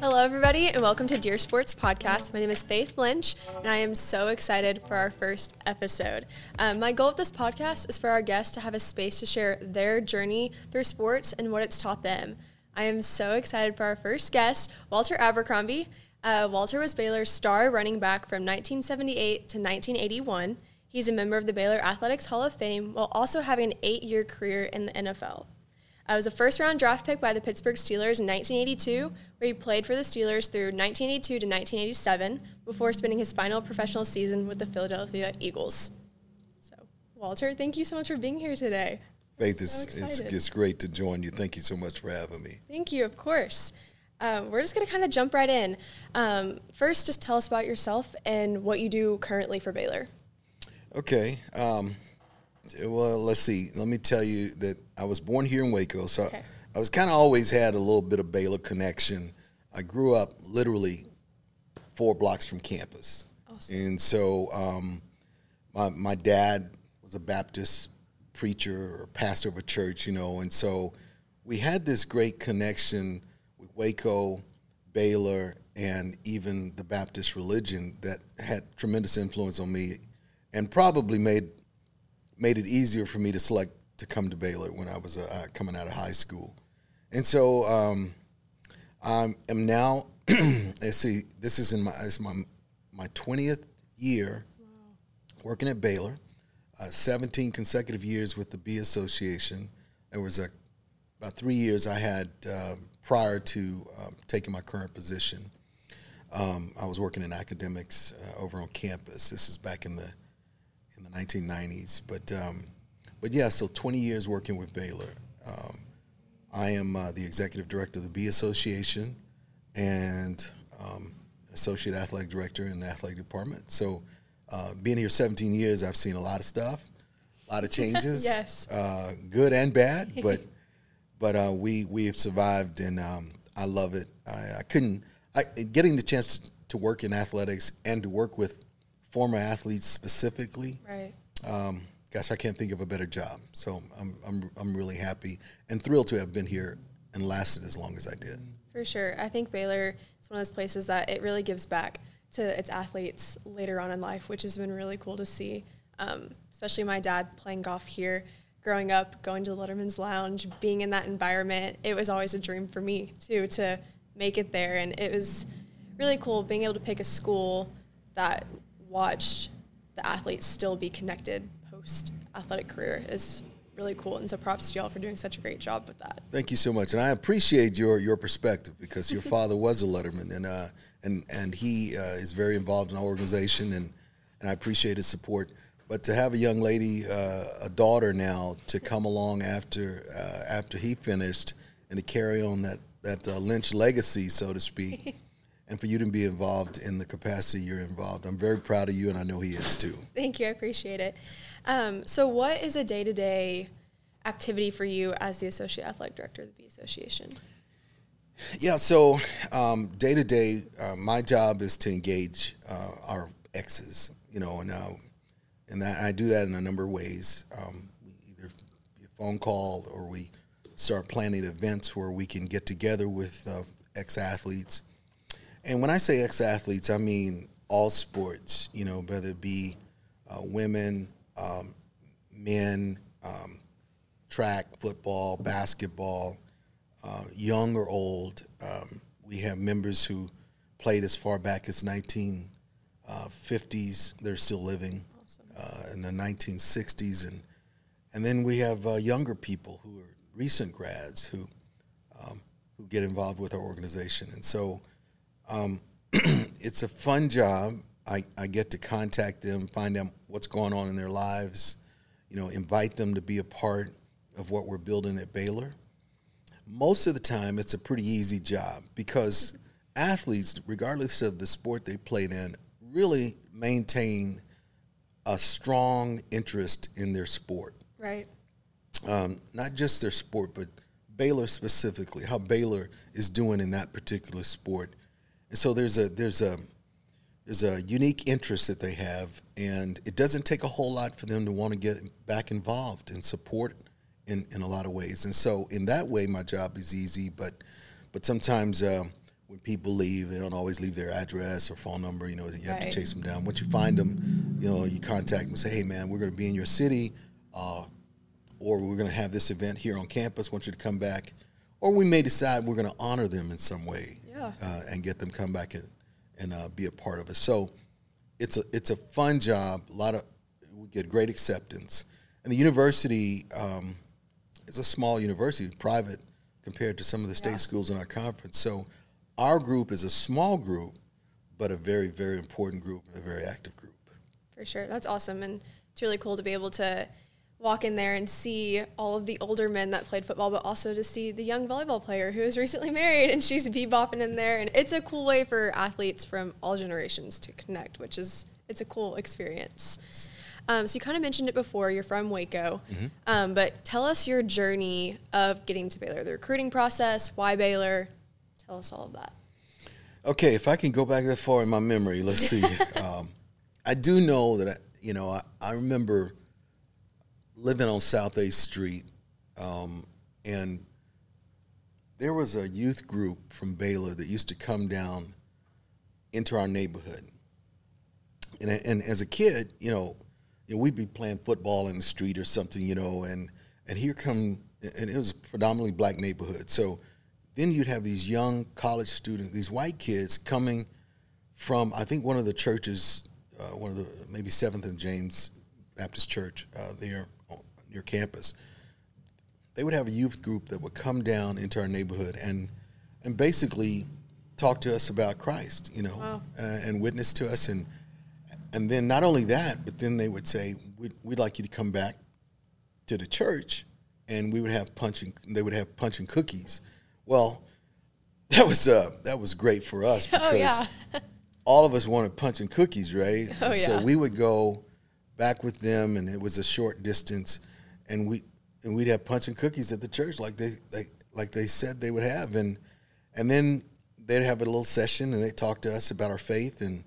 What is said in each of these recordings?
Hello, everybody, and welcome to Dear Sports Podcast. My name is Faith Lynch, and I am so excited for our first episode. Um, my goal of this podcast is for our guests to have a space to share their journey through sports and what it's taught them. I am so excited for our first guest, Walter Abercrombie. Uh, Walter was Baylor's star running back from 1978 to 1981. He's a member of the Baylor Athletics Hall of Fame while also having an eight year career in the NFL. I was a first round draft pick by the Pittsburgh Steelers in 1982, where he played for the Steelers through 1982 to 1987 before spending his final professional season with the Philadelphia Eagles. So, Walter, thank you so much for being here today. Faith, it's, so it's, it's, great to join you. Thank you so much for having me. Thank you, of course. Um, we're just going to kind of jump right in. Um, first, just tell us about yourself and what you do currently for Baylor. Okay. Um, well, let's see. Let me tell you that I was born here in Waco, so okay. I was kind of always had a little bit of Baylor connection. I grew up literally four blocks from campus, awesome. and so um, my my dad was a Baptist preacher or pastor of a church, you know, and so we had this great connection with Waco, Baylor, and even the Baptist religion that had tremendous influence on me, and probably made made it easier for me to select to come to Baylor when I was uh, uh coming out of high school. And so um, I am now, let's see, this is in my, it's my, my 20th year wow. working at Baylor, uh, 17 consecutive years with the B Association. There was a, about three years I had uh, prior to um, taking my current position. Um, I was working in academics uh, over on campus. This is back in the the 1990s. But um, but yeah, so 20 years working with Baylor. Um, I am uh, the executive director of the B Association and um, associate athletic director in the athletic department. So uh, being here 17 years, I've seen a lot of stuff, a lot of changes. yes. Uh, good and bad, but but uh, we we have survived, and um, I love it. I, I couldn't. I, getting the chance to work in athletics and to work with former athletes specifically. Right. Um, gosh, I can't think of a better job. So I'm, I'm, I'm really happy and thrilled to have been here and lasted as long as I did. For sure. I think Baylor is one of those places that it really gives back to its athletes later on in life, which has been really cool to see. Um, especially my dad playing golf here, growing up, going to the Letterman's Lounge, being in that environment. It was always a dream for me, too, to make it there. And it was really cool being able to pick a school that watched the athletes still be connected post athletic career is really cool. And so props to y'all for doing such a great job with that. Thank you so much. And I appreciate your, your perspective because your father was a Letterman and, uh, and, and he uh, is very involved in our organization and, and I appreciate his support. But to have a young lady, uh, a daughter now, to come along after uh, after he finished and to carry on that that uh, Lynch legacy, so to speak, and for you to be involved in the capacity you're involved. I'm very proud of you, and I know he is too. Thank you. I appreciate it. Um, so, what is a day to day activity for you as the Associate Athletic Director of the B Association? Yeah, so day to day, my job is to engage uh, our exes, you know, and, uh, and that I do that in a number of ways. Um, we either a phone call or we start planning events where we can get together with uh, ex athletes and when I say ex athletes, I mean all sports, you know, whether it be uh, women, um, men, um, track, football, basketball, uh, young or old. Um, we have members who played as far back as 1950s. Uh, They're still living awesome. Uh, in the 1960s, and and then we have uh, younger people who are recent grads who um, who get involved with our organization, and so um, it's a fun job. I, I get to contact them, find out what's going on in their lives, you know, invite them to be a part of what we're building at Baylor. Most of the time, it's a pretty easy job because athletes, regardless of the sport they played in, really maintain a strong interest in their sport. Right. Um, not just their sport, but Baylor specifically, how Baylor is doing in that particular sport and so there's a there's a there's a unique interest that they have, and it doesn't take a whole lot for them to want to get back involved and support in, in a lot of ways. And so, in that way, my job is easy. But but sometimes um, when people leave, they don't always leave their address or phone number. You know, you have right. to chase them down. Once you find them, you know, you contact them and say, "Hey, man, we're going to be in your city, uh, or we're going to have this event here on campus. want you to come back." Or we may decide we're going to honor them in some way yeah. uh, and get them come back and and uh, be a part of us. So it's a it's a fun job. A lot of we get great acceptance, and the university um, is a small university, private compared to some of the state yeah. schools in our conference. So our group is a small group, but a very very important group, a very active group. For sure, that's awesome, and it's really cool to be able to walk in there and see all of the older men that played football, but also to see the young volleyball player who is recently married and she's bebopping in there. And it's a cool way for athletes from all generations to connect, which is it's a cool experience. Um, so you kind of mentioned it before. You're from Waco, mm-hmm. um, but tell us your journey of getting to Baylor, the recruiting process, why Baylor. Tell us all of that. Okay, if I can go back that far in my memory, let's see. um, I do know that I, you know I, I remember living on South 8th Street, um, and there was a youth group from Baylor that used to come down into our neighborhood. And, and as a kid, you know, you know, we'd be playing football in the street or something, you know, and, and here come, and it was a predominantly black neighborhood. So then you'd have these young college students, these white kids coming from, I think, one of the churches, uh, one of the, maybe Seventh and James Baptist Church uh, there your campus, they would have a youth group that would come down into our neighborhood and and basically talk to us about Christ, you know, wow. uh, and witness to us, and and then not only that, but then they would say, we'd, "We'd like you to come back to the church," and we would have punch and they would have punch and cookies. Well, that was uh, that was great for us because oh, yeah. all of us wanted punch and cookies, right? Oh, yeah. so we would go back with them, and it was a short distance, and we and we'd have punch and cookies at the church like they, they like they said they would have and and then they'd have a little session and they talk to us about our faith and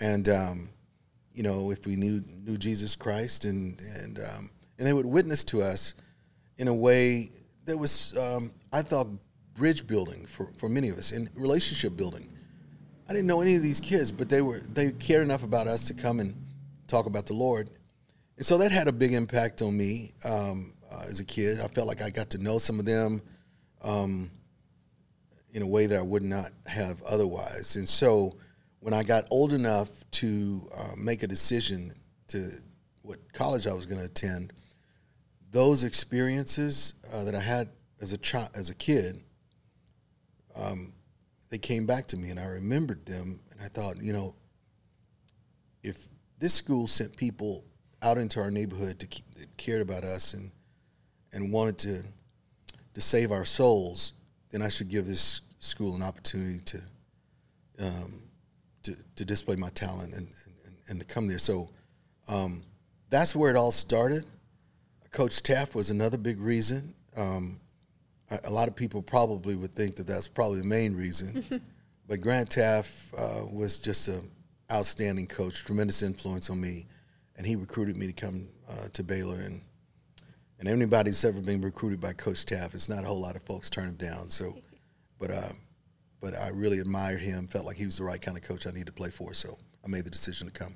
and um, you know if we knew knew Jesus Christ and and um, and they would witness to us in a way that was um, I thought bridge building for, for many of us and relationship building. I didn't know any of these kids, but they were they cared enough about us to come and talk about the Lord and so that had a big impact on me um, uh, as a kid. I felt like I got to know some of them um, in a way that I would not have otherwise. And so when I got old enough to uh, make a decision to what college I was going to attend, those experiences uh, that I had as a child, as a kid, um, they came back to me, and I remembered them, and I thought, you know, if this school sent people out into our neighborhood to that cared about us and and wanted to to save our souls, then I should give this school an opportunity to um, to, to display my talent and, and, and to come there. So um, that's where it all started. Coach Teaff was another big reason. Um, a, a, lot of people probably would think that that's probably the main reason, but Grant Teaff uh, was just an outstanding coach, tremendous influence on me and he recruited me to come uh, to Baylor. And and anybody who's ever been recruited by Coach Teaff, it's not a whole lot of folks turn him down. So, but uh, but I really admired him. Felt like he was the right kind of coach I needed to play for. So I made the decision to come.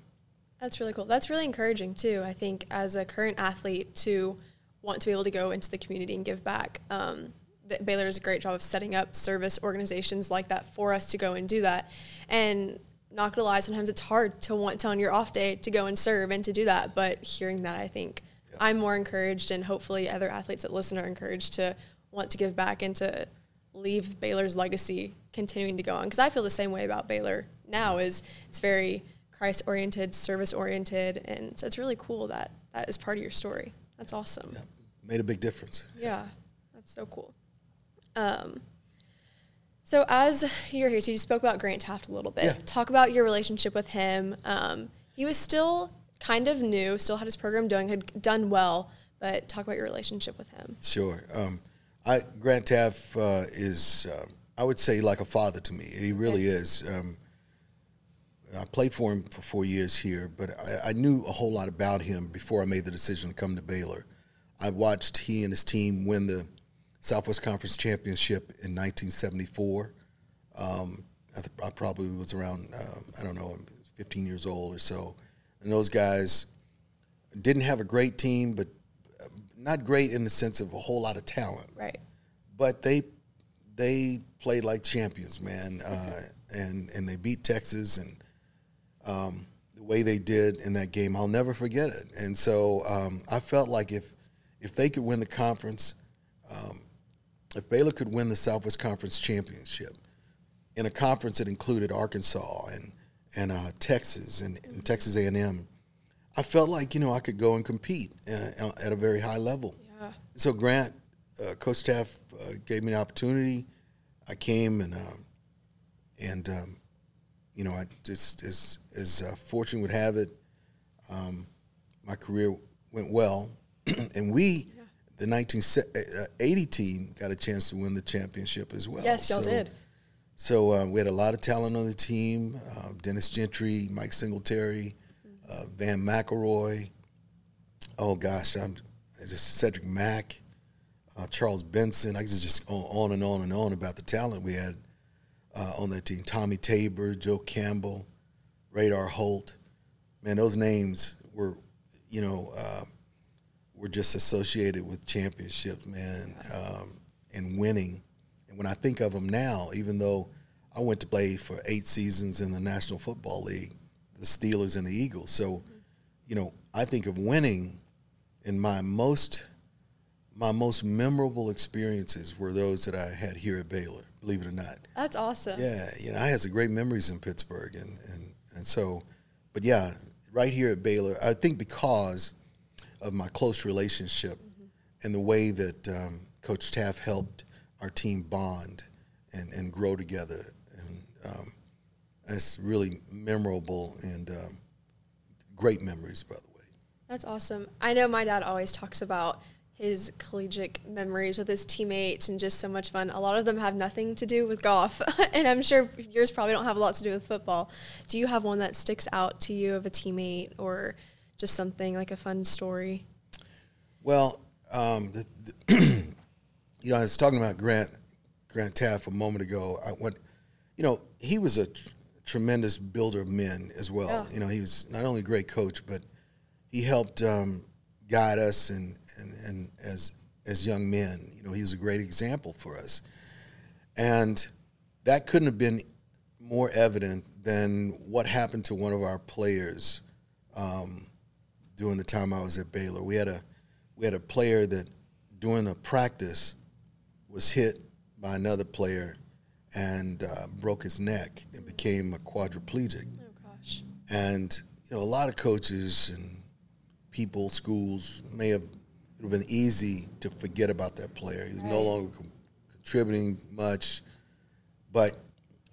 That's really cool. That's really encouraging too. I think as a current athlete to want to be able to go into the community and give back. Um, Baylor does a great job of setting up service organizations like that for us to go and do that. And not gonna lie, sometimes it's hard to want to on your off day to go and serve and to do that. But hearing that, I think yeah. I'm more encouraged, and hopefully other athletes that listen are encouraged to want to give back and to leave Baylor's legacy continuing to go on. Because I feel the same way about Baylor now. Is it's very Christ oriented, service oriented, and so it's really cool that that is part of your story. That's awesome. Yeah. Made a big difference. Yeah, that's so cool. Um, so as you're here, so you spoke about Grant Teaff a little bit. Yeah. Talk about your relationship with him. Um, he was still kind of new, still had his program doing, had done well, but talk about your relationship with him. Sure. Um, I, Grant Teaff uh, is, uh, I would say, like a father to me. He really is. Um, I played for him for four years here, but I, I, knew a whole lot about him before I made the decision to come to Baylor. I watched he and his team win the Southwest Conference Championship in 1974. Um, I, th- I, probably was around, uh, I don't know, 15 years old or so. And those guys didn't have a great team, but not great in the sense of a whole lot of talent. Right. But they they played like champions, man, uh, and and they beat Texas and um, the way they did in that game, I'll never forget it. And so um, I felt like if if they could win the conference, um, if Baylor could win the Southwest Conference championship in a conference that included Arkansas and and uh, Texas and, and Texas A and M, I felt like you know I could go and compete uh, at a very high level. Yeah. So Grant, uh, Coach Teaff uh, gave me an opportunity. I came and um, and um, you know I just as as uh, fortune would have it, um, my career went well, and we. The 1980 uh, team got a chance to win the championship as well. Yes, y'all so, did. So uh, we had a lot of talent on the team: Dennis Gentry, Mike Singletary, uh, Vann McElroy. Oh gosh, I'm just Cedric Mack, uh, Charles Benson. I could just on, on, and on and on about the talent we had uh, on that team. Tommy Tabor, Joe Campbell, Radar Holt. Man, those names were, you know, uh, were just associated with championships, man, um, and winning. And when I think of them now, even though I went to play for eight seasons in the National Football League the Steelers and the Eagles. So, you know, I think of winning in my most my most memorable experiences were those that I had here at Baylor, believe it or not. That's awesome. Yeah, you know, I had some great memories in Pittsburgh and and, and so but yeah, right here at Baylor, I think because of my close relationship mm-hmm. and the way that um, Coach Teaff helped our team bond and, and grow together. And um, it's really memorable and um, great memories, by the way. That's awesome. I know my dad always talks about his collegiate memories with his teammates and just so much fun. A lot of them have nothing to do with golf, and I'm sure yours probably don't have a lot to do with football. Do you have one that sticks out to you of a teammate or just something like a fun story? Well, um, the, the you know, I was talking about Grant Grant Teaff a moment ago. I went, you know, he was a tremendous builder of men as well. You know, he was not only a great coach, but he helped um, guide us and, and, and as as young men. You know, he was a great example for us, and that couldn't have been more evident than what happened to one of our players um, during the time I was at Baylor. We had a we had a player that during a practice was hit by another player and uh, broke his neck and became a quadriplegic. Oh gosh! And you know, a lot of coaches and people, schools may have it would have been easy to forget about that player. He's right. no longer com- contributing much, but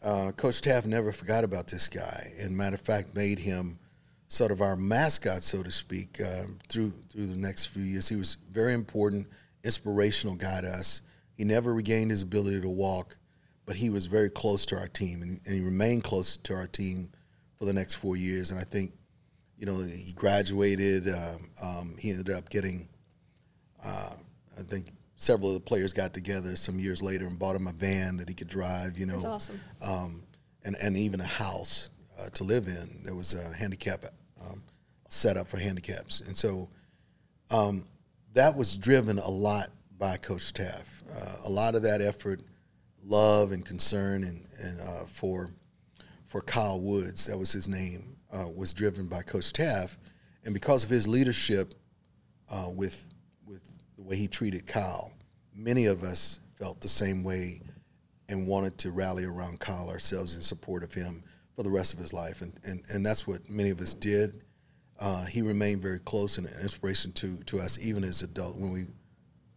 uh, Coach Teaff never forgot about this guy, and matter of fact, made him sort of our mascot, so to speak, uh, through through the next few years. He was very important, inspirational guy to us. He never regained his ability to walk, but he was very close to our team, and, and, he remained close to our team for the next four years. And I think, you know, he graduated. Um, um, he ended up getting, uh, I think, several of the players got together some years later and bought him a van that he could drive. You know, That's awesome. Um, and and even a house uh, to live in. There was a handicap um, set up for handicaps, and so um, that was driven a lot by Coach Teaff. Uh, a lot of that effort love and concern and, and uh, for for Kyle Woods, that was his name, uh, was driven by Coach Teaff, and because of his leadership uh, with with the way he treated Kyle, many of us felt the same way and wanted to rally around Kyle ourselves in support of him for the rest of his life, and and, and that's what many of us did. Uh, he remained very close and an inspiration to to us even as adult when we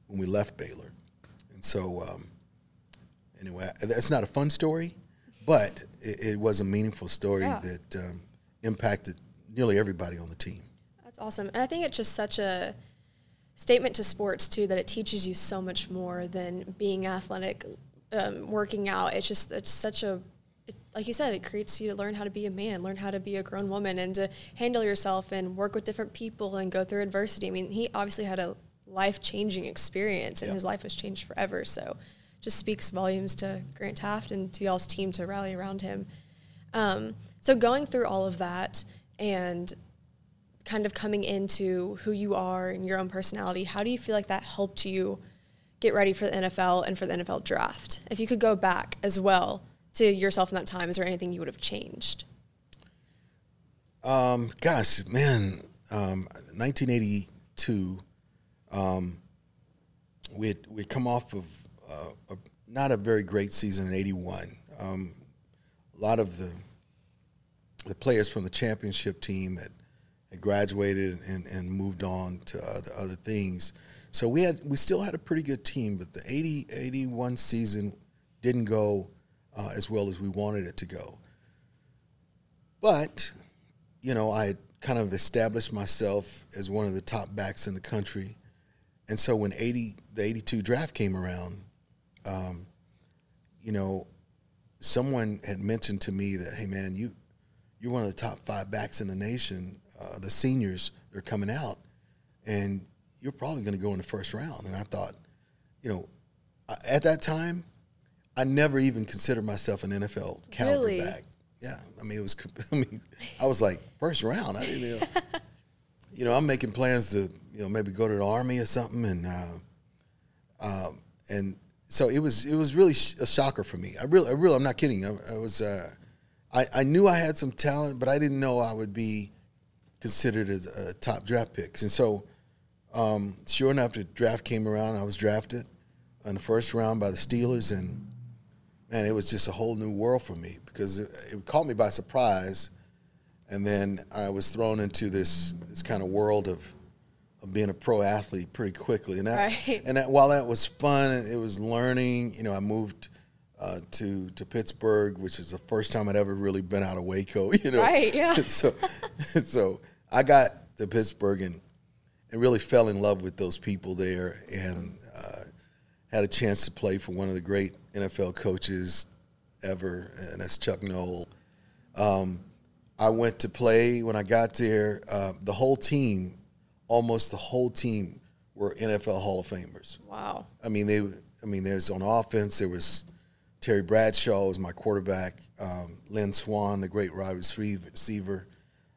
when we left Baylor, and so. Um, anyway, that's not a fun story, but it, it was a meaningful story yeah. that um, impacted nearly everybody on the team. That's awesome, and I think it's just such a statement to sports too that it teaches you so much more than being athletic, um, working out. It's just it's such a like you said, it creates you to learn how to be a man, learn how to be a grown woman, and to handle yourself and work with different people and go through adversity. I mean, he obviously had a life changing experience, and yep. his life was changed forever. So, just speaks volumes to Grant Teaff and to y'all's team to rally around him. Um, so, going through all of that and kind of coming into who you are and your own personality, how do you feel like that helped you get ready for the NFL and for the NFL draft? If you could go back as well to yourself in that time, is there anything you would have changed? Um, gosh, man, um, 1982, um, we had, we'd come off of uh, a, not a very great season in 81. Um, a lot of the the players from the championship team had, had graduated and, and moved on to other, other things. So we had we still had a pretty good team, but the 80, 81 season didn't go uh, as well as we wanted it to go. But, you know, I kind of established myself as one of the top backs in the country. And so when 80, the 82 draft came around, um, you know, someone had mentioned to me that, hey, man, you, you're one of the top five backs in the nation. Uh, the seniors, they're coming out, and you're probably going to go in the first round. And I thought, you know, at that time, I never even considered myself an NFL caliber really? back. Yeah, I mean it was. I mean, I was like first round. I didn't. You know, you know, I'm making plans to you know maybe go to the army or something, and uh, um, and so it was it was really a shocker for me. I really, I really, I'm not kidding. I, I was. Uh, I, I knew I had some talent, but I didn't know I would be considered as a top draft pick. And so, um, sure enough, the draft came around. I was drafted in the first round by the Steelers, and man, it was just a whole new world for me because it, it caught me by surprise, and then I was thrown into this this kind of world of of being a pro athlete pretty quickly. And that, right. and that, while that was fun, it was learning. You know, I moved. Uh, to to Pittsburgh, which is the first time I'd ever really been out of Waco. You know, right? Yeah. so, so I got to Pittsburgh and and really fell in love with those people there, and uh, had a chance to play for one of the great NFL coaches ever, and that's Chuck Noll. Um, I went to play when I got there. Uh, the whole team, almost the whole team, were NFL Hall of Famers. Wow. I mean, they. I mean, there's on offense. There was Terry Bradshaw was my quarterback. Um, Lynn Swann, the great wide receiver.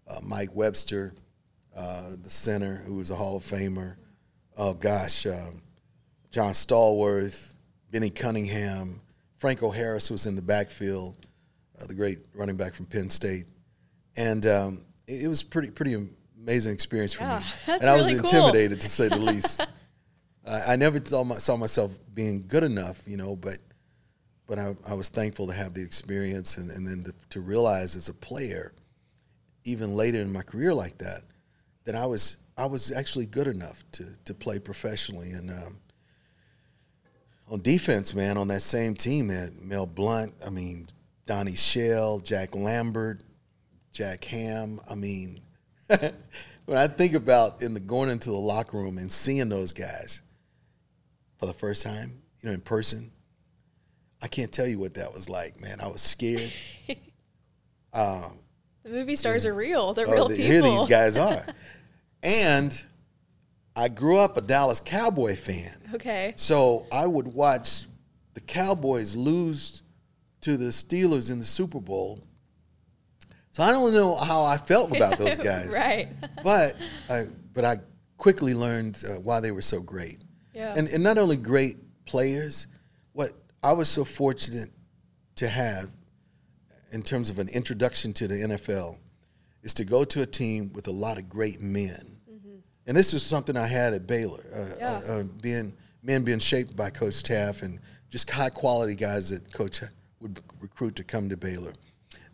Uh, Mike Webster, uh, the center, who was a Hall of Famer. Oh gosh, um, John Stallworth, Benny Cunningham, Franco Harris was in the backfield, uh, the great running back from Penn State, and um, it, it, was pretty pretty amazing experience for yeah, me. and I was really intimidated cool. to say the least. I, I never saw, my, saw, myself being good enough, you know, but but I, I was thankful to have the experience and, and then to, to, realize as a player, even later in my career like that, that I was I was actually good enough to to play professionally and. Um, on defense, man, on that same team, man, Mel Blount, I mean, Donnie Shell, Jack Lambert, Jack Ham. I mean, when I think about in the going into the locker room and seeing those guys for the first time, you know, in person, I can't tell you what that was like, man. I was scared. um, the movie stars are real. They're oh, real the, people. Here these guys are. and I grew up a Dallas Cowboy fan. Okay. So I would watch the Cowboys lose to the Steelers in the Super Bowl. So I don't know how I felt about those guys. right. But I but I quickly learned uh, why they were so great. Yeah. And and not only great players, what I was so fortunate to have in terms of an introduction to the NFL is to go to a team with a lot of great men and this is something I had at Baylor, uh, yeah. uh, uh, being men being shaped by Coach Teaff and just high quality guys that Coach would recruit to come to Baylor.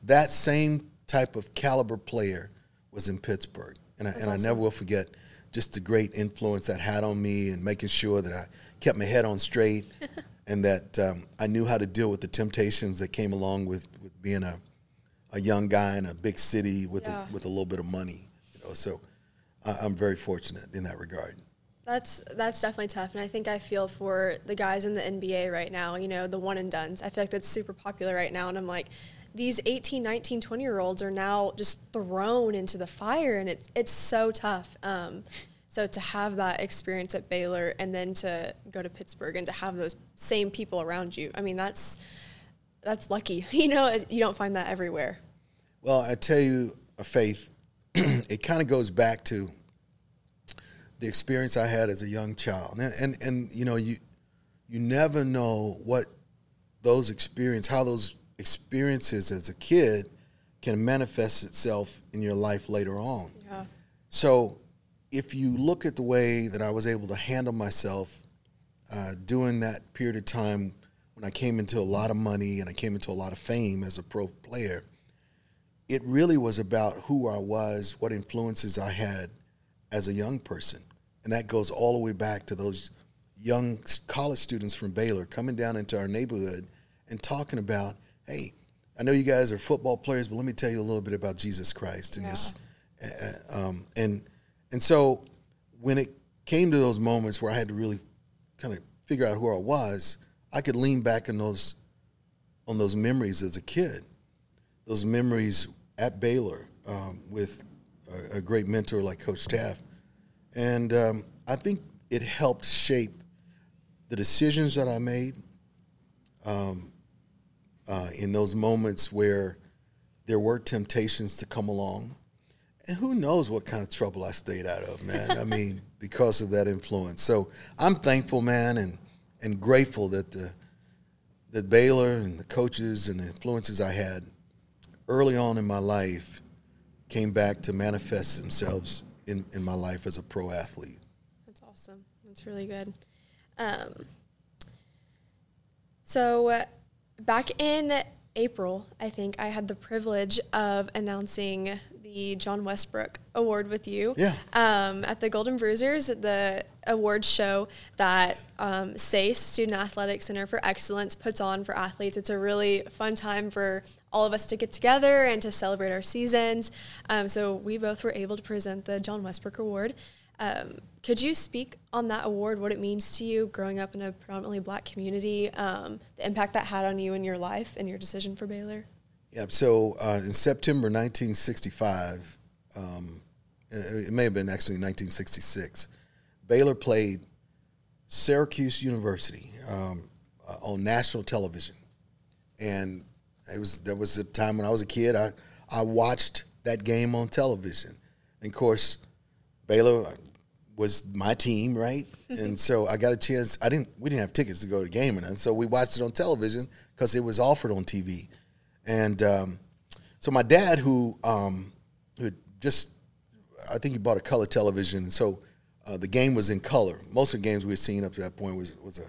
That same type of caliber player was in Pittsburgh, and I, and awesome. I never will forget just the great influence that had on me and making sure that I kept my head on straight and that um, I knew how to deal with the temptations that came along with, with being a, a young guy in a big city with yeah. a, with a little bit of money. You know, so I'm very fortunate in that regard. That's that's definitely tough, and I think I feel for the guys in the NBA right now. You know, the one and duns. I feel like that's super popular right now, and I'm like, these 18, 19, 20 year olds are now just thrown into the fire, and it's it's so tough. Um, so to have that experience at Baylor and then to go to Pittsburgh and to have those same people around you, I mean, that's that's lucky. You know, you don't find that everywhere. Well, I tell you, a faith, it kind of goes back to the experience I had as a young child, and, and and you know you you never know what those experience how those experiences as a kid can manifest itself in your life later on. Yeah. So if you look at the way that I was able to handle myself uh, during that period of time when I came into a lot of money and I came into a lot of fame as a pro player, it really was about who I was, what influences I had as a young person. And that goes all the way back to those young college students from Baylor coming down into our neighborhood and talking about, hey, I know you guys are football players, but let me tell you a little bit about Jesus Christ and yeah. just, uh, um, and and so when it came to those moments where I had to really kind of figure out who I was, I could lean back in those on those memories as a kid, those memories at Baylor um, with a, a, great mentor like Coach Teaff, and um, I think it helped shape the decisions that I made um, uh, in those moments where there were temptations to come along and who knows what kind of trouble I stayed out of, man. I mean, because of that influence. So I'm thankful, man, and and grateful that the that Baylor and the coaches and the influences I had early on in my life came back to manifest themselves in, in my life as a pro athlete. That's awesome. That's really good. Um, so uh, back in April, I think I had the privilege of announcing the John Westbrook Award with you. Yeah. Um, at the Golden Bruisers, the award show that um, SACE, Student Athletic Center for Excellence, puts on for athletes. It's a really fun time for all of us to get together and to celebrate our seasons. Um, so we both were able to present the John Westbrook Award. Um, could you speak on that award, what it means to you growing up in a predominantly black community, um, the impact that had on you in your life and your decision for Baylor? Yeah, so uh, in September 1965, um, it may have been actually 1966, Baylor played Syracuse University um, uh, on national television, and it was there was a time when I was a kid. I I watched that game on television, and of course, Baylor was my team, right? and so I got a chance. I didn't. We didn't have tickets to go to the game, and so we watched it on television because it was offered on TV. And um, so my dad, who um, who just, I think he bought a color television, and so uh, the game was in color. Most of the games we had seen up to that point was was a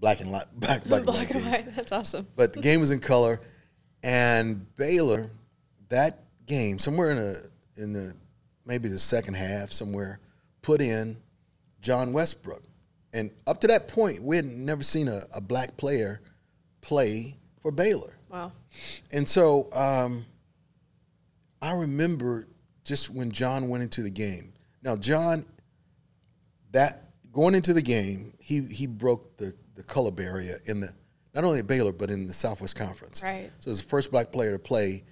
black and light, black, black, black and white. That's awesome. But the game was in color, and Baylor, that game somewhere in the in the maybe the second half somewhere put in John Westbrook, and up to that point we had never seen a, a black player play for Baylor. Wow. And so um, I remember just when John went into the game. Now, John, that going into the game, he he broke the, the color barrier in the not only at Baylor but in the Southwest Conference. Right. So was the first black player to play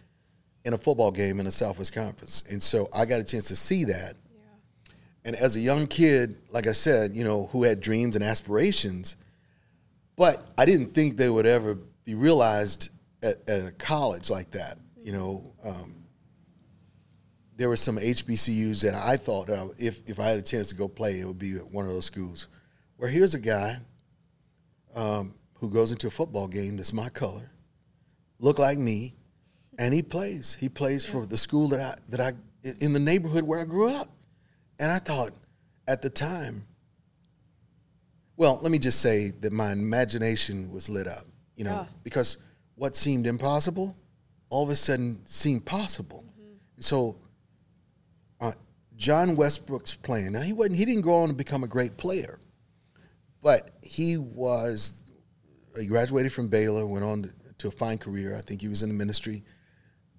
in a football game in the Southwest Conference, and so I got a chance to see that. Yeah. And as a young kid, like I said, you know, who had dreams and aspirations, but I didn't think they would ever be realized at, at a college like that. You know, um, there were some HBCUs that I thought that if if I had a chance to go play, it would be at one of those schools. Where here's a guy um, who goes into a football game that's my color, look like me, and he plays. He plays yeah. for the school that I that I in the neighborhood where I grew up, and I thought at the time. Well, let me just say that my imagination was lit up, you know, because what seemed impossible all of a sudden seemed possible. Mm-hmm. So uh, John Westbrook's playing. Now he wasn't he didn't go on to become a great player. But he was he graduated from Baylor, went on to, a fine career. I think he was in the ministry.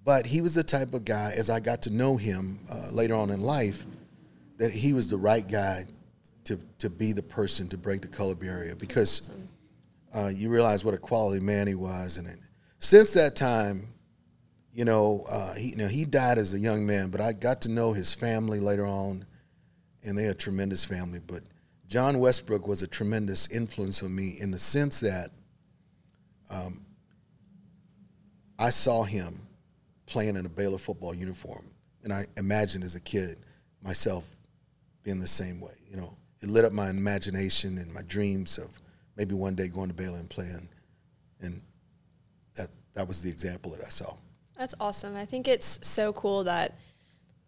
But he was the type of guy, as I got to know him uh, later on in life, that he was the right guy to, to be the person to break the color barrier because uh, you realize what a quality man he was. And since that time, you know, uh, he you know he died as a young man, but I got to know his family later on, and they are a tremendous family. But John Westbrook was a tremendous influence on me in the sense that um, I saw him playing in a Baylor football uniform, and I imagined as a kid myself being the same way. You know, it lit up my imagination and my dreams of maybe one day going to Baylor and playing, and that that was the example that I saw. That's awesome. I think it's so cool that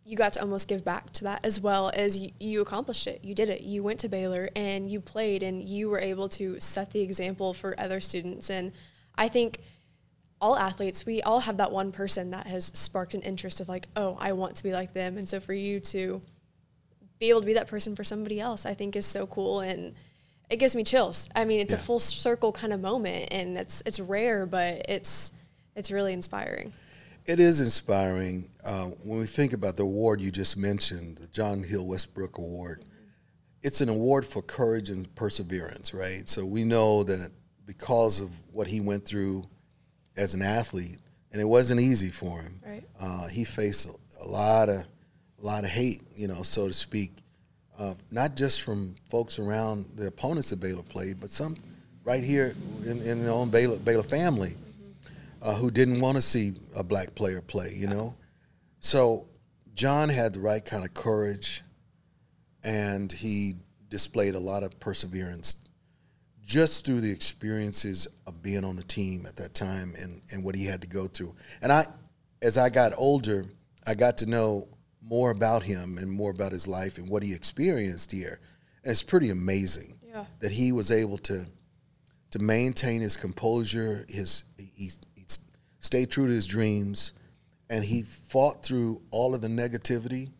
you got to almost give back to that as well as you, you, accomplished it. You did it. You went to Baylor and you played and you were able to set the example for other students. And I think all athletes, we all have that one person that has sparked an interest of like, oh, I want to be like them. And so for you to be able to be that person for somebody else, I think is so cool and it gives me chills. I mean, it's yeah. a full circle kind of moment and it's it's rare, but it's it's really inspiring. It is inspiring. Uh, when we think about the award you just mentioned, the John Hill Westbrook Award, it's an award for courage and perseverance, right? So we know that because of what he went through as an athlete, and it wasn't easy for him. Right. Uh, he faced a, lot of a lot of hate, you know, so to speak, uh, not just from folks around the opponents that Baylor played, but some right here in, in their own Baylor, Baylor family uh, who didn't want to see a black player play, you know? So John had the right kind of courage and he displayed a lot of perseverance just through the experiences of being on the team at that time and, and what he had to go through. And I, as I got older, I got to know more about him and more about his life and what he experienced here. And it's pretty amazing yeah. that he was able to to maintain his composure. His he, stayed true to his dreams, and he fought through all of the negativity,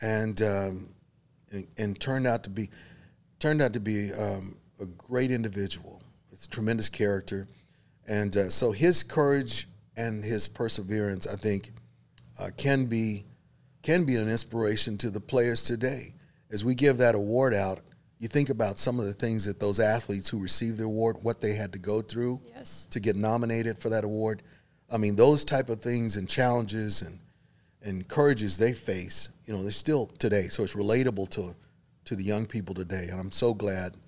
and um, and, and, turned out to be turned out to be um, a great individual with tremendous character, and uh, so his courage and his perseverance, I think, uh, can be can be an inspiration to the players today. As we give that award out, you think about some of the things that those athletes who received the award, what they had to go through yes. to get nominated for that award. I mean, those type of things and challenges and and courages they face, you know, they're still today. So it's relatable to to the young people today. And I'm so glad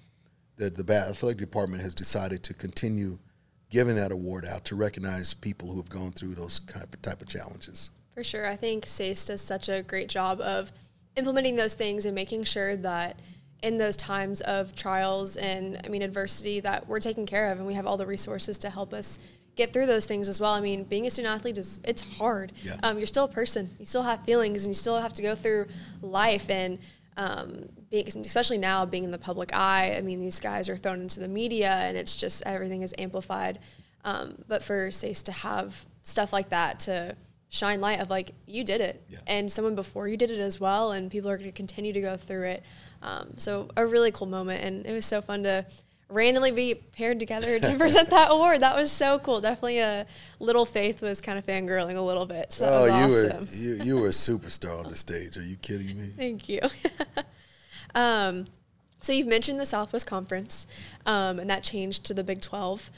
that the athletic department has decided to continue giving that award out to recognize people who have gone through those type of challenges. For sure. I think SACE does such a great job of implementing those things and making sure that – in those times of trials and I mean adversity that we're taken care of and we have all the resources to help us get through those things as well. I mean, being a student athlete is it's hard. Yeah. Um, you're still a person. You still have feelings and you still have to go through life and um, being, especially now being in the public eye. I mean, these guys are thrown into the media and it's just everything is amplified. Um, but for SACE to have stuff like that to shine light of like you did it yeah. and someone before you did it as well and people are going to continue to go through it um, so a really cool moment, and it was so fun to randomly be paired together to present that award. That was so cool. Definitely a little Faith was kind of fangirling a little bit. So oh, you awesome. were you, you were a superstar on the stage. Are you kidding me? Thank you. um, so you've mentioned the Southwest Conference, um, and that changed to the Big Twelve.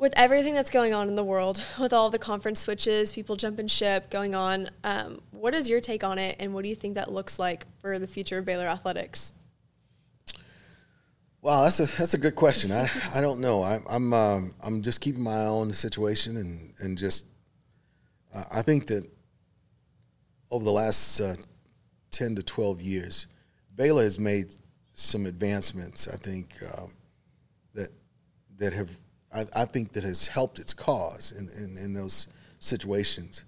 With everything that's going on in the world, with all the conference switches, people jumping ship going on, um, what is your take on it, and what do you think that looks like for the future of Baylor athletics? Wow, that's a that's a good question. I, I don't know. I, I'm um, I'm just keeping my eye on the situation and and just uh, I think that over the last uh, ten to twelve years, Baylor has made some advancements. I think um, that that have I, I, think that has helped its cause in in, in those situations.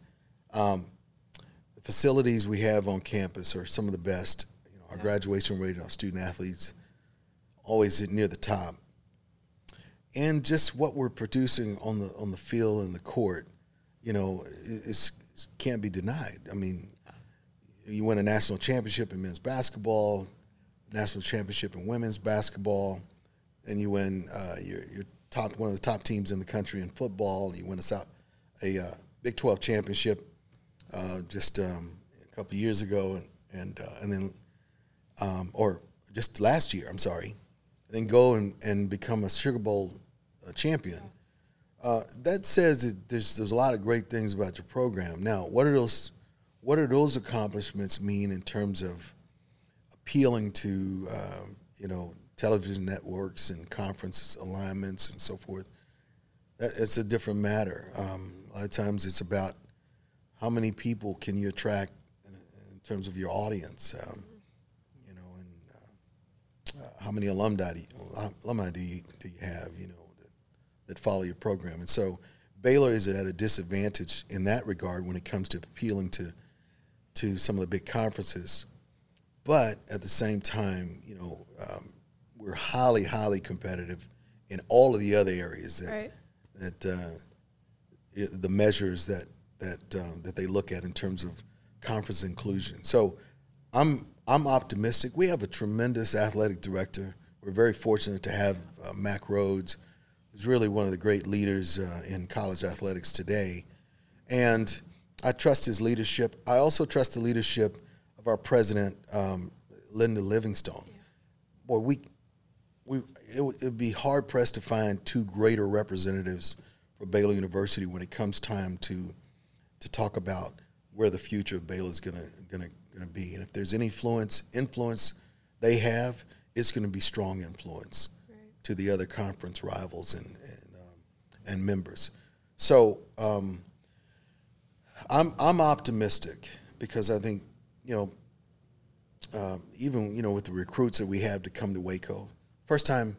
Um, the facilities we have on campus are some of the best. You know, our graduation rate, our student athletes always near the top. And just what we're producing on the on the field and the court, you know, is can't be denied. I mean, you win a national championship in men's basketball, national championship in women's basketball, and you win. Uh, you're, you're, top one of the top teams in the country in football. You win a, South, a uh, Big Twelve championship uh, just um, a couple years ago, and and uh, and then um, or just last year. I'm sorry, then go and, and become a Sugar Bowl uh, champion. Uh, that says that there's there's a lot of great things about your program. Now, what are those what are those accomplishments mean in terms of appealing to um, you know television networks and conference alignments and so forth? That, it's a different matter. Um, a lot of times, it's about how many people can you attract in, in terms of your audience. Um, you know, and uh, uh, how many alumni do you, alumni do you, do you have? You know that follow your program. And so Baylor is at a disadvantage in that regard when it comes to appealing to to some of the big conferences. But at the same time, you know, um, we're highly, highly competitive in all of the other areas that right. that uh, the measures that that um, that they look at in terms of conference inclusion. So I'm I'm optimistic. We have a tremendous athletic director. We're very fortunate to have uh, Mack Rhoades is really one of the great leaders uh, in college athletics today. And I trust his leadership. I also trust the leadership of our president, um, Linda Livingstone. Yeah. Boy, we, we, it would be hard pressed to find two greater representatives for Baylor University when it comes time to, to talk about where the future of Baylor is going to going to be. And if there's any influence influence they have, it's going to be strong influence to the other conference rivals and and, um, and members. So um, I'm I'm optimistic because I think you know um, even you know with the recruits that we have to come to Waco, first time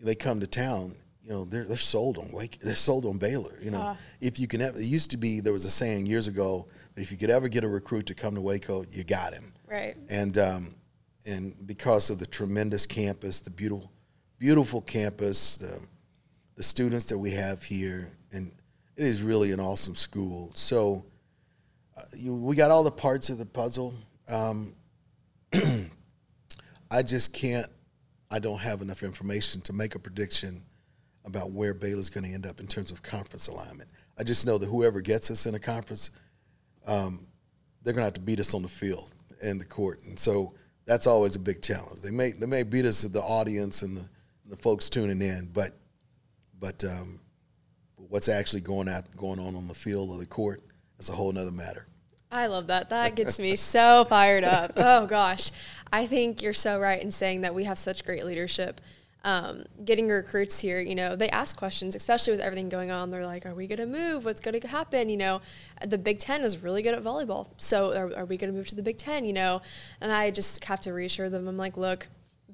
they come to town, you know they're they're sold on Wake, they're sold on Baylor. You know, uh. if you can, ever, it used to be there was a saying years ago that if you could ever get a recruit to come to Waco, you got him. Right. And um, and because of the tremendous campus, the beautiful beautiful campus, the, the students that we have here, and it is really an awesome school. So uh, you, we got all the parts of the puzzle. Um, I just can't. I don't have enough information to make a prediction about where Baylor's going to end up in terms of conference alignment. I just know that whoever gets us in a conference, um, they're going to have to beat us on the field and the court, and so that's always a big challenge. They may they may beat us at the audience and the the folks tuning in, but but um, what's actually going out going on on the field or the court is a whole other matter. I love that. That gets me so fired up. Oh gosh, I think you're so right in saying that we have such great leadership. Um, getting recruits here, you know, they ask questions, especially with everything going on. They're like, "Are we going to move? What's going to happen?" You know, the Big Ten is really good at volleyball, so are, are we going to move to the Big Ten? You know, and I just have to reassure them. I'm like, "Look,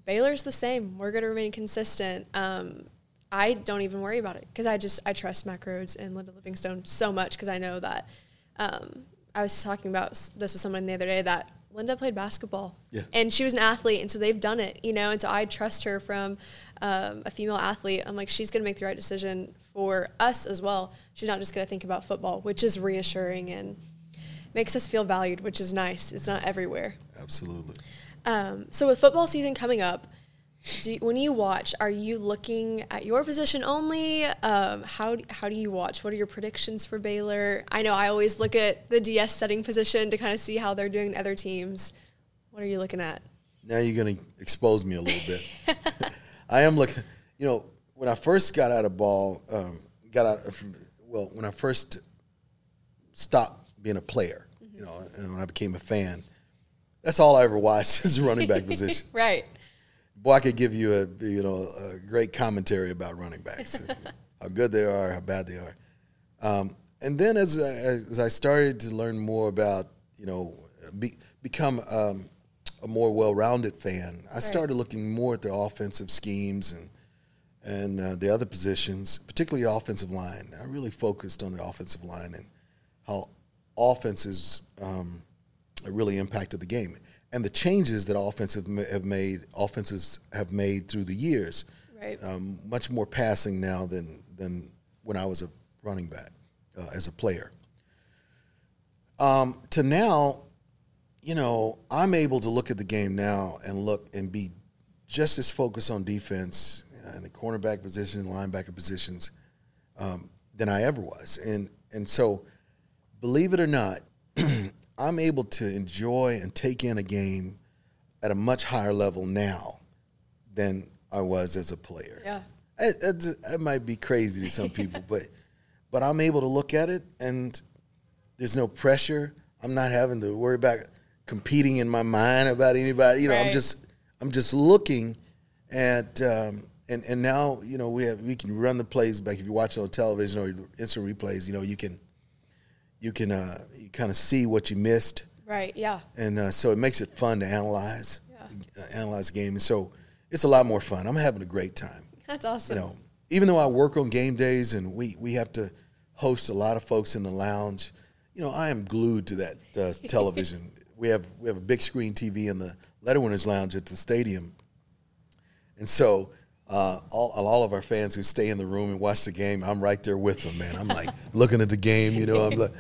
Baylor's the same. We're going to remain consistent. Um, I don't even worry about it because I just I trust Mack Rhoades and Linda Livingstone so much because I know that. Um, I was talking about this with someone the other day that Linda played basketball, yeah. and she was an athlete, and so they've done it, you know. And so I trust her from um, a female athlete. I'm like, she's going to make the right decision for us as well. She's not just going to think about football, which is reassuring and makes us feel valued, which is nice. It's not everywhere. Absolutely. Um, so with football season coming up, you, when you watch, are you looking at your position only? Um, how how do you watch? What are your predictions for Baylor? I know I always look at the DS setting position to kind of see how they're doing other teams. What are you looking at? Now you're going to expose me a little bit. I am looking. You know, when I first got out of ball, um, got out. Of, well, when I first stopped being a player, mm-hmm. you know, and when I became a fan, that's all I ever watched is running back position. right. Boy, I could give you a you know a great commentary about running backs, how good they are, how bad they are. Um, and then as I, as I started to learn more about you know be, become um, a more well-rounded fan, I right. started looking more at the offensive schemes and and uh, the other positions, particularly offensive line. I really focused on the offensive line and how offenses um, really impacted the game. And the changes that offensive have made, offenses have made through the years, right. um, much more passing now than than when I was a running back uh, as a player. Um, to now, you know, I'm able to look at the game now and look and be just as focused on defense and the cornerback position, linebacker positions, um, than I ever was. And and so, believe it or not, I'm able to enjoy and take in a game at a much higher level now than I was as a player. Yeah. It, it, might be crazy to some people, but but I'm able to look at it and there's no pressure. I'm not having to worry about competing in my mind about anybody. You know, right. I'm just I'm just looking at um, and and now you know we have we can run the plays back if you watch it on television or instant replays. You know, you can you can uh, you kind of see what you missed. Right. Yeah. And uh, so it makes it fun to analyze, yeah. uh, analyze game, and so it's a lot more fun. I'm having a great time. That's awesome. You know, even though I work on game days and we we have to host a lot of folks in the lounge, you know, I am glued to that uh, television. we have we have a big screen TV in the letter winners lounge at the stadium, and so. Uh, all, all of our fans who stay in the room and watch the game, I'm right there with them, man. I'm like looking at the game, you know. I'm like,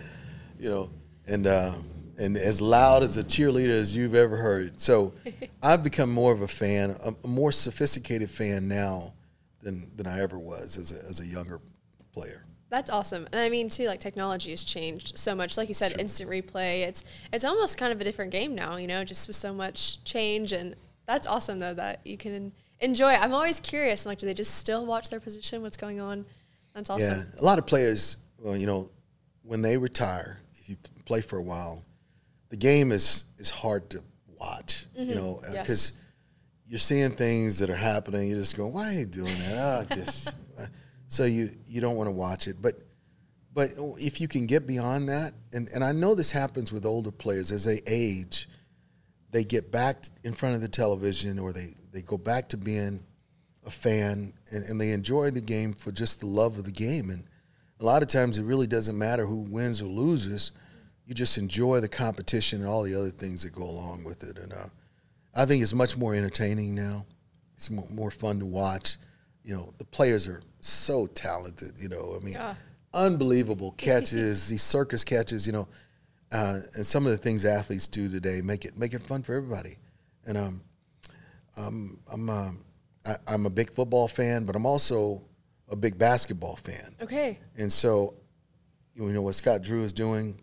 you know, and uh, and as loud as a cheerleader as you've ever heard. So I've become more of a fan, a, more sophisticated fan now than than I ever was as a, as a younger player. That's awesome, and I mean too, like technology has changed so much. Like you said, sure. instant replay. It's it's almost kind of a different game now, you know, just with so much change. And that's awesome though that you can enjoy. I'm always curious, like, do they just still watch their position? What's going on? That's awesome. Yeah, a lot of players, well, you know, when they retire, if you play for a while, the game is is hard to watch. Mm-hmm. You know, because yes. you're seeing things that are happening. You're just going, "Why are you doing that?" Oh, just uh, so you you don't want to watch it. But but if you can get beyond that, and and I know this happens with older players as they age, they get back in front of the television or they they go back to being a fan and, and they enjoy the game for just the love of the game and a lot of times it really doesn't matter who wins or loses you just enjoy the competition and all the other things that go along with it. And uh, I think it's much more entertaining now. It's more fun to watch. You know, the players are so talented. You know, I mean, yeah. unbelievable catches, these circus catches. You know, uh, and some of the things athletes do today make it make it fun for everybody. And um, um I'm um, I, I'm a big football fan, but I'm also a big basketball fan. Okay. And so, you know what Scott Drew is doing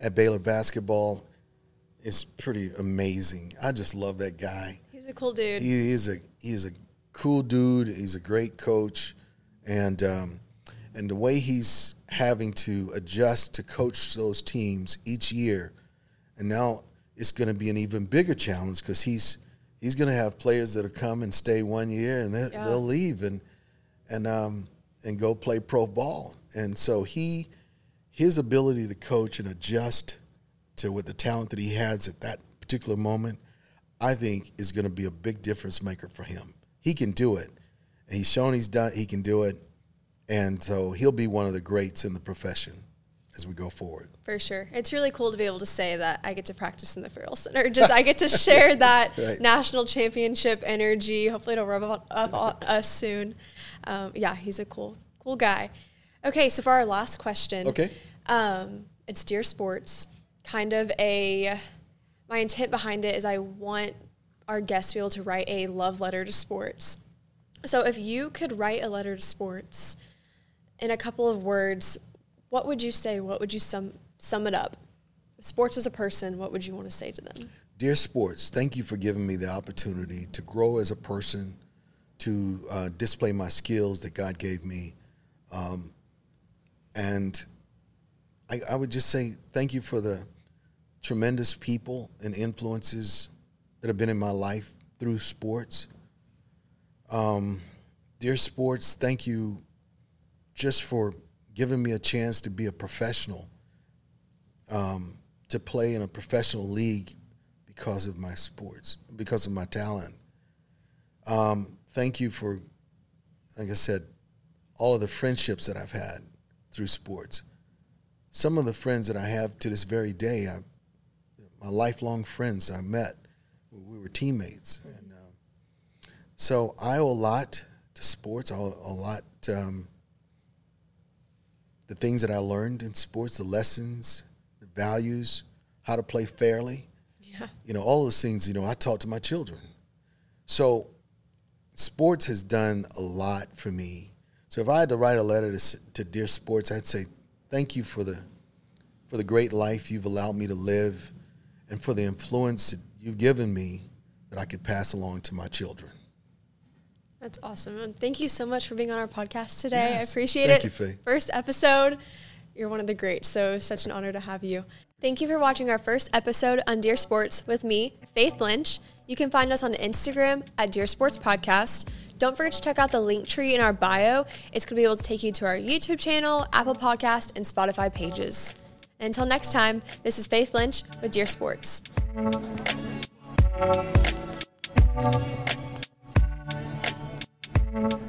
at Baylor basketball is pretty amazing. I just love that guy. He's a cool dude. He is a he is a cool dude. He's a great coach, and um, and the way he's having to adjust to coach those teams each year, and now it's going to be an even bigger challenge because he's he's going to have players that'll come and stay one year and yeah. they'll leave and and um, and go play pro ball, and so he his ability to coach and adjust to what the talent that he has at that particular moment, I think is going to be a big difference maker for him. He can do it. And he's shown he's done he can do it. And so he'll be one of the greats in the profession as we go forward. For sure. It's really cool to be able to say that I get to practice in the Ferrell Center. Just I get to share that right. national championship energy. Hopefully it'll rub off on us soon. Um, yeah, he's a cool, cool guy. Okay, so for our last question. Okay. Um, it's Dear Sports. Kind of a, my intent behind it is I want our guests to be able to write a love letter to sports. So if you could write a letter to sports in a couple of words, what would you say? What would you sum, sum it up? If sports was a person, what would you want to say to them? Dear Sports, thank you for giving me the opportunity to grow as a person, to uh, display my skills that God gave me. Um, and I, I would just say thank you for the tremendous people and influences that have been in my life through sports. Um, dear sports, thank you just for giving me a chance to be a professional, um, to play in a professional league because of my sports, because of my talent. Um, thank you for, like I said, all of the friendships that I've had through sports some of the friends that I have to this very day, I, my lifelong friends I met, we were teammates, and uh, so I owe a lot to sports. I owe a lot um, the things that I learned in sports, the lessons, the values, how to play fairly. Yeah. You know, all those things. You know, I taught to my children. So, sports has done a lot for me. So, if I had to write a letter to, to Dear Sports, I'd say Thank you for the for the great life you've allowed me to live and for the influence that you've given me that I could pass along to my children. That's awesome. And thank you so much for being on our podcast today. Yes. I appreciate Thank it. you. First episode. You're one of the greats, so such an honor to have you. Thank you for watching our first episode on Dear Sports with me, Faith Lynch. You can find us on Instagram at Dear Sports Podcast. Don't forget to check out the Linktree in our bio. It's going to be able to take you to our YouTube channel, Apple Podcast, and Spotify pages. And until next time, this is Faith Lynch with Dear Sports. Thank